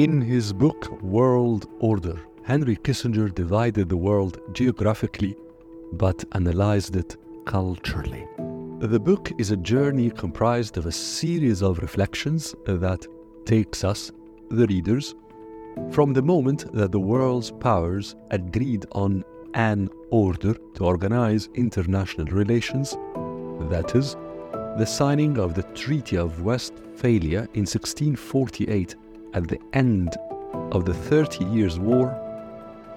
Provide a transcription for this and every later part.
In his book World Order, Henry Kissinger divided the world geographically but analyzed it culturally. The book is a journey comprised of a series of reflections that takes us, the readers, from the moment that the world's powers agreed on an order to organize international relations, that is, the signing of the Treaty of Westphalia in 1648 at the end of the Thirty Years' War,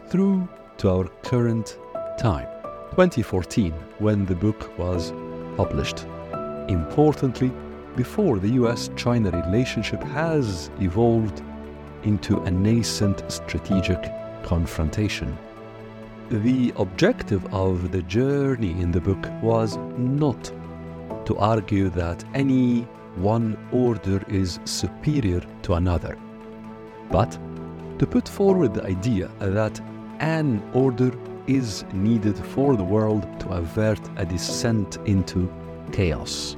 through to our current time, 2014, when the book was published. Importantly, before the US China relationship has evolved into a nascent strategic confrontation. The objective of the journey in the book was not to argue that any one order is superior to another, but to put forward the idea that an order is needed for the world to avert a descent into chaos.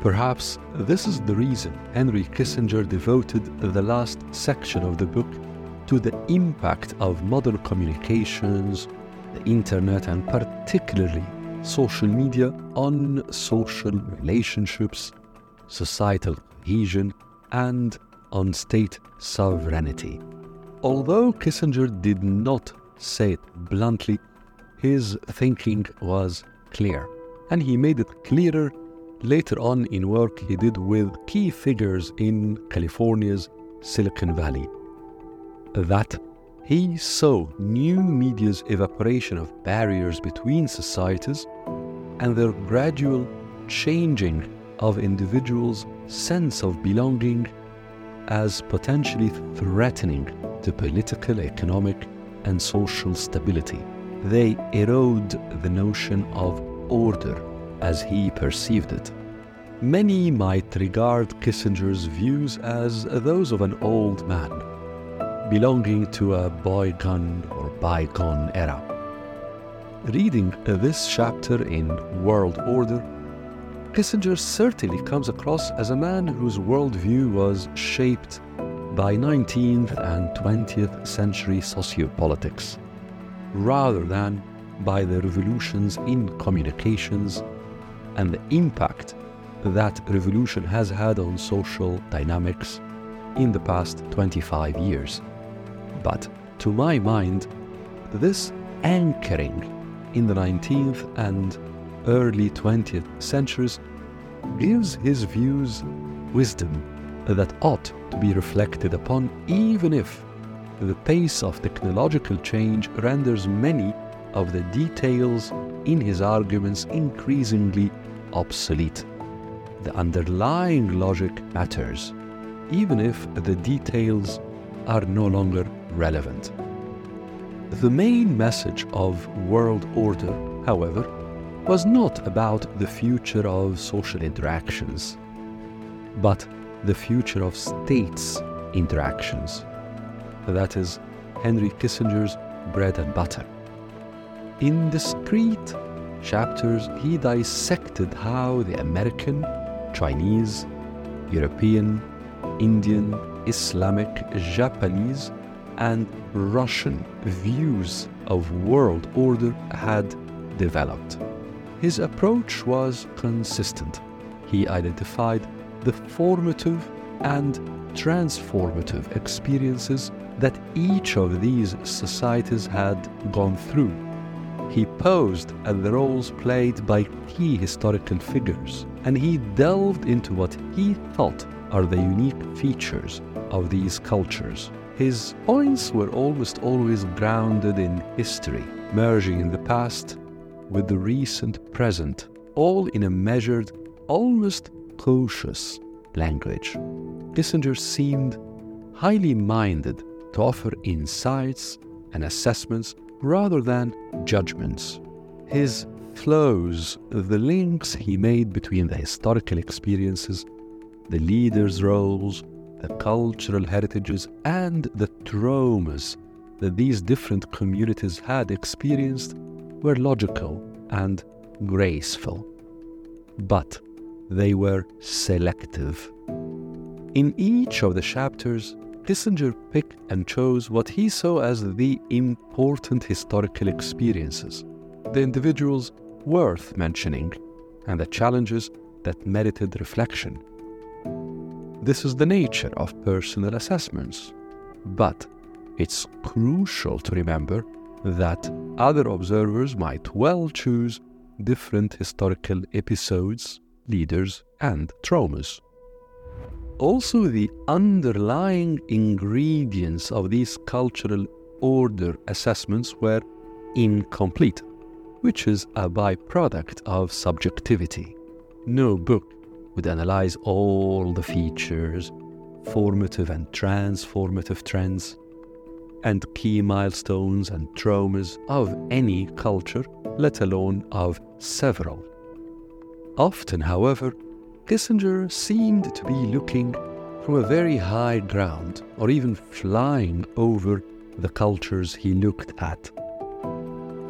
Perhaps this is the reason Henry Kissinger devoted the last section of the book to the impact of modern communications, the internet, and particularly social media on social relationships, societal cohesion, and on state sovereignty. Although Kissinger did not say it bluntly, his thinking was clear, and he made it clearer later on in work he did with key figures in California's Silicon Valley. That he saw new media's evaporation of barriers between societies and their gradual changing of individuals' sense of belonging as potentially threatening to political, economic, and social stability. They erode the notion of order as he perceived it. Many might regard Kissinger's views as those of an old man, belonging to a bygone or bygone era. Reading this chapter in World Order, Kissinger certainly comes across as a man whose worldview was shaped by 19th and 20th century sociopolitics, rather than by the revolutions in communications and the impact that revolution has had on social dynamics in the past 25 years. But to my mind, this anchoring in the 19th and early 20th centuries gives his views wisdom that ought to be reflected upon even if the pace of technological change renders many of the details in his arguments increasingly obsolete. The underlying logic matters, even if the details are no longer relevant. The main message of World Order, however, was not about the future of social interactions, but the future of states' interactions. That is Henry Kissinger's bread and butter. In discrete chapters, he dissected how the American, Chinese, European, Indian, Islamic, Japanese, and Russian views of world order had developed. His approach was consistent. He identified the formative and transformative experiences that each of these societies had gone through. He posed at the roles played by key historical figures, and he delved into what he thought are the unique features of these cultures. His points were almost always grounded in history, merging in the past with the recent present, all in a measured, almost cautious language. Kissinger seemed highly minded to offer insights and assessments rather than judgments. His flows, the links he made between the historical experiences, the leaders' roles, the cultural heritages, and the traumas that these different communities had experienced were logical and graceful. But they were selective. In each of the chapters, Kissinger picked and chose what he saw as the important historical experiences, the individuals worth mentioning, and the challenges that merited reflection. This is the nature of personal assessments, but it's crucial to remember that other observers might well choose different historical episodes, leaders, and traumas. Also, the underlying ingredients of these cultural order assessments were incomplete, which is a byproduct of subjectivity. No book would analyze all the features, formative and transformative trends, and key milestones and traumas of any culture, let alone of several. Often, however, Kissinger seemed to be looking from a very high ground or even flying over the cultures he looked at.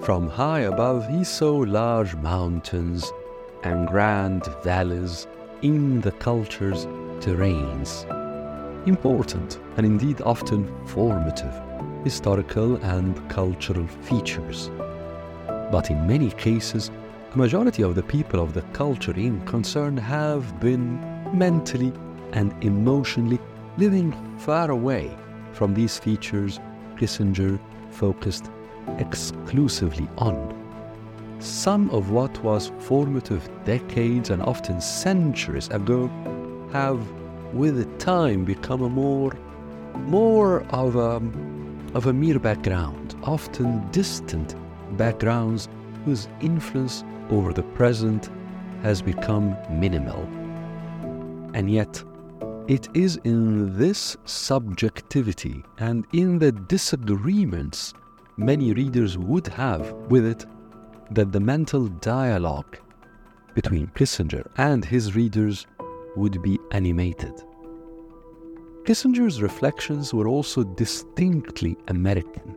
From high above, he saw large mountains and grand valleys in the culture's terrains. Important and indeed often formative historical and cultural features. But in many cases, a majority of the people of the culture in concern have been mentally and emotionally living far away from these features Kissinger focused exclusively on. Some of what was formative decades and often centuries ago have with time become a more more of a of a mere background, often distant backgrounds whose influence over the present has become minimal. And yet, it is in this subjectivity and in the disagreements many readers would have with it that the mental dialogue between Kissinger and his readers would be animated. Kissinger's reflections were also distinctly American.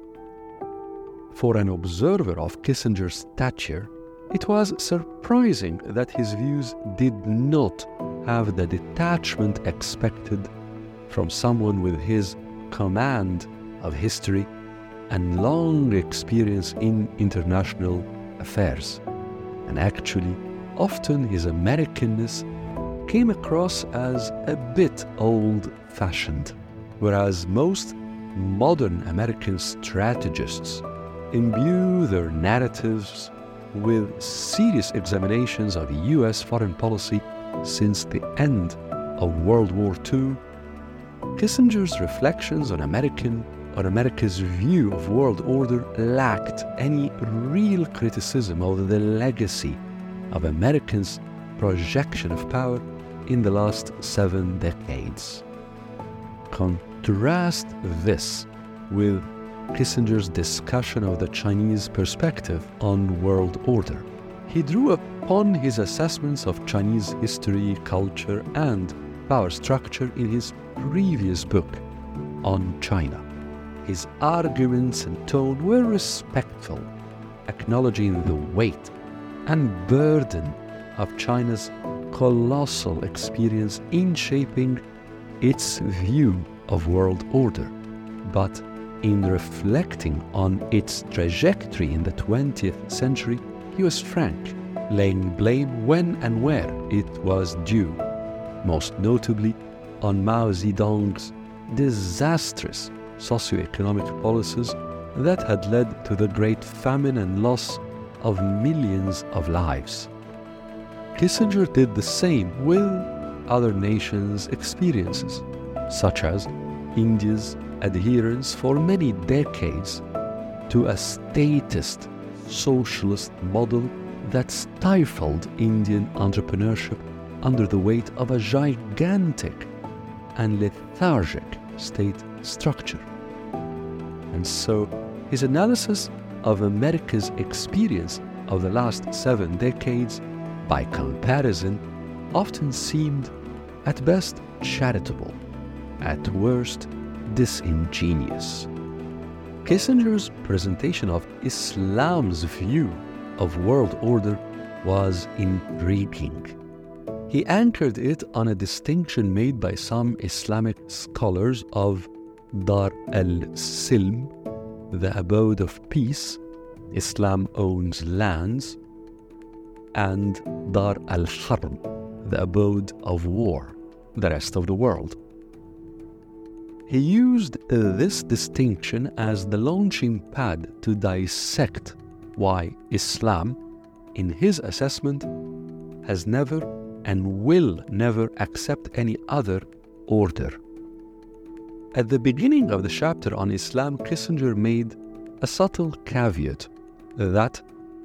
For an observer of Kissinger's stature, it was surprising that his views did not have the detachment expected from someone with his command of history and long experience in international affairs. And actually, often his Americanness came across as a bit old fashioned, whereas most modern American strategists imbue their narratives with serious examinations of US foreign policy since the end of World War II, Kissinger's reflections on American on America's view of world order lacked any real criticism of the legacy of Americans' projection of power in the last seven decades. Contrast this with Kissinger's discussion of the Chinese perspective on world order. He drew upon his assessments of Chinese history, culture, and power structure in his previous book on China. His arguments and tone were respectful, acknowledging the weight and burden of China's colossal experience in shaping its view of world order, but in reflecting on its trajectory in the 20th century, he was frank, laying blame when and where it was due, most notably on Mao Zedong's disastrous socio-economic policies that had led to the Great Famine and loss of millions of lives. Kissinger did the same with other nations' experiences, such as India's adherence for many decades to a statist socialist model that stifled Indian entrepreneurship under the weight of a gigantic and lethargic state structure. And so, his analysis of America's experience of the last seven decades by comparison, often seemed at best charitable, at worst disingenuous. Kissinger's presentation of Islam's view of world order was intriguing. He anchored it on a distinction made by some Islamic scholars of Dar al-Silm, the abode of peace, Islam owns lands, and Dar al-Harb, the abode of war, the rest of the world. He used uh, this distinction as the launching pad to dissect why Islam, in his assessment, has never and will never accept any other order. At the beginning of the chapter on Islam, Kissinger made a subtle caveat that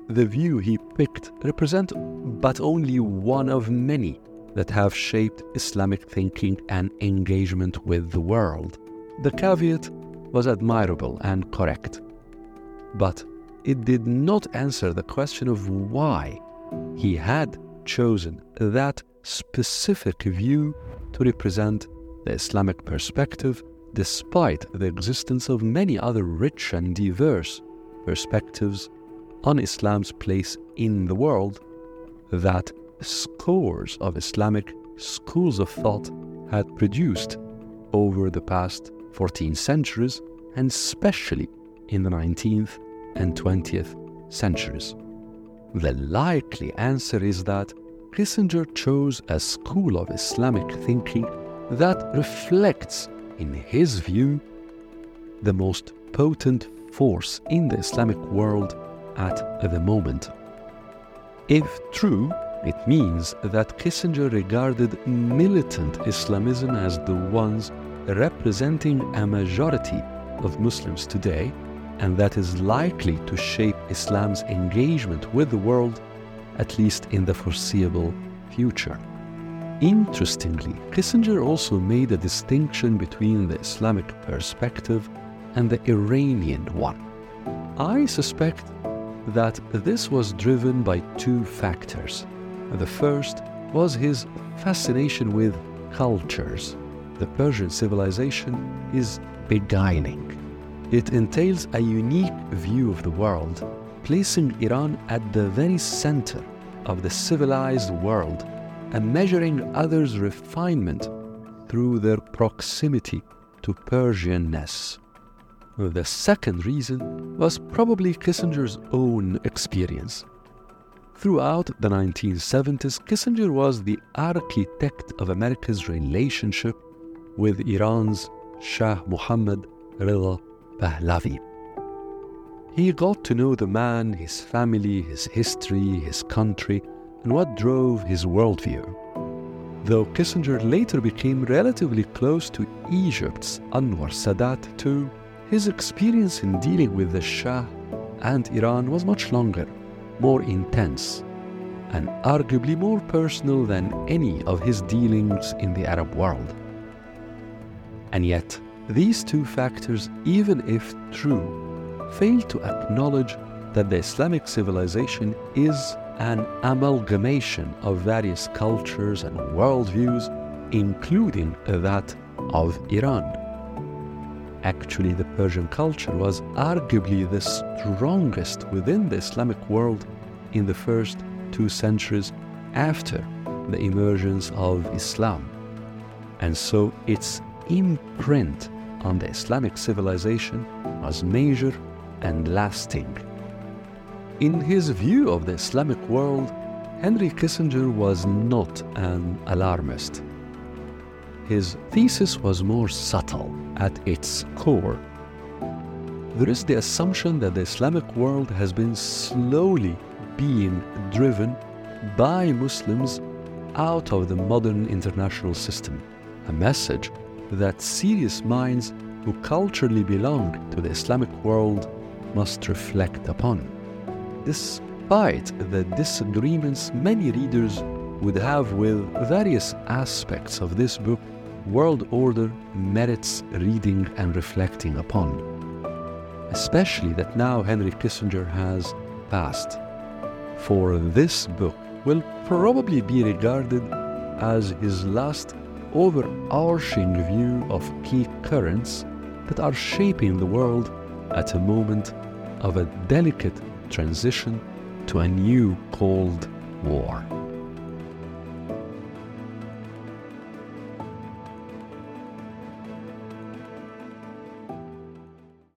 the view he picked represent but only one of many that have shaped Islamic thinking and engagement with the world. The caveat was admirable and correct, but it did not answer the question of why he had chosen that specific view to represent the Islamic perspective despite the existence of many other rich and diverse perspectives on Islam's place in the world that scores of Islamic schools of thought had produced over the past 14 centuries, and especially in the 19th and 20th centuries. The likely answer is that Kissinger chose a school of Islamic thinking that reflects, in his view, the most potent force in the Islamic world at the moment. If true, it means that Kissinger regarded militant Islamism as the ones representing a majority of Muslims today, and that is likely to shape Islam's engagement with the world, at least in the foreseeable future. Interestingly, Kissinger also made a distinction between the Islamic perspective and the Iranian one. I suspect that this was driven by two factors. The first was his fascination with cultures. The Persian civilization is beguiling. It entails a unique view of the world, placing Iran at the very center of the civilized world and measuring others' refinement through their proximity to Persianness. The second reason was probably Kissinger's own experience. Throughout the 1970s, Kissinger was the architect of America's relationship with Iran's Shah Mohammad Reza Pahlavi. He got to know the man, his family, his history, his country, and what drove his worldview. Though Kissinger later became relatively close to Egypt's Anwar Sadat too, his experience in dealing with the Shah and Iran was much longer more intense, and arguably more personal than any of his dealings in the Arab world. And yet, these two factors, even if true, fail to acknowledge that the Islamic civilization is an amalgamation of various cultures and worldviews, including that of Iran. Actually, the Persian culture was arguably the strongest within the Islamic world in the first two centuries after the emergence of Islam. And so its imprint on the Islamic civilization was major and lasting. In his view of the Islamic world, Henry Kissinger was not an alarmist. His thesis was more subtle at its core. There is the assumption that the Islamic world has been slowly being driven by Muslims out of the modern international system, a message that serious minds who culturally belong to the Islamic world must reflect upon. Despite the disagreements many readers would have with various aspects of this book, World Order merits reading and reflecting upon. Especially that now Henry Kissinger has passed. For this book will probably be regarded as his last overarching view of key currents that are shaping the world at a moment of a delicate transition to a new Cold War.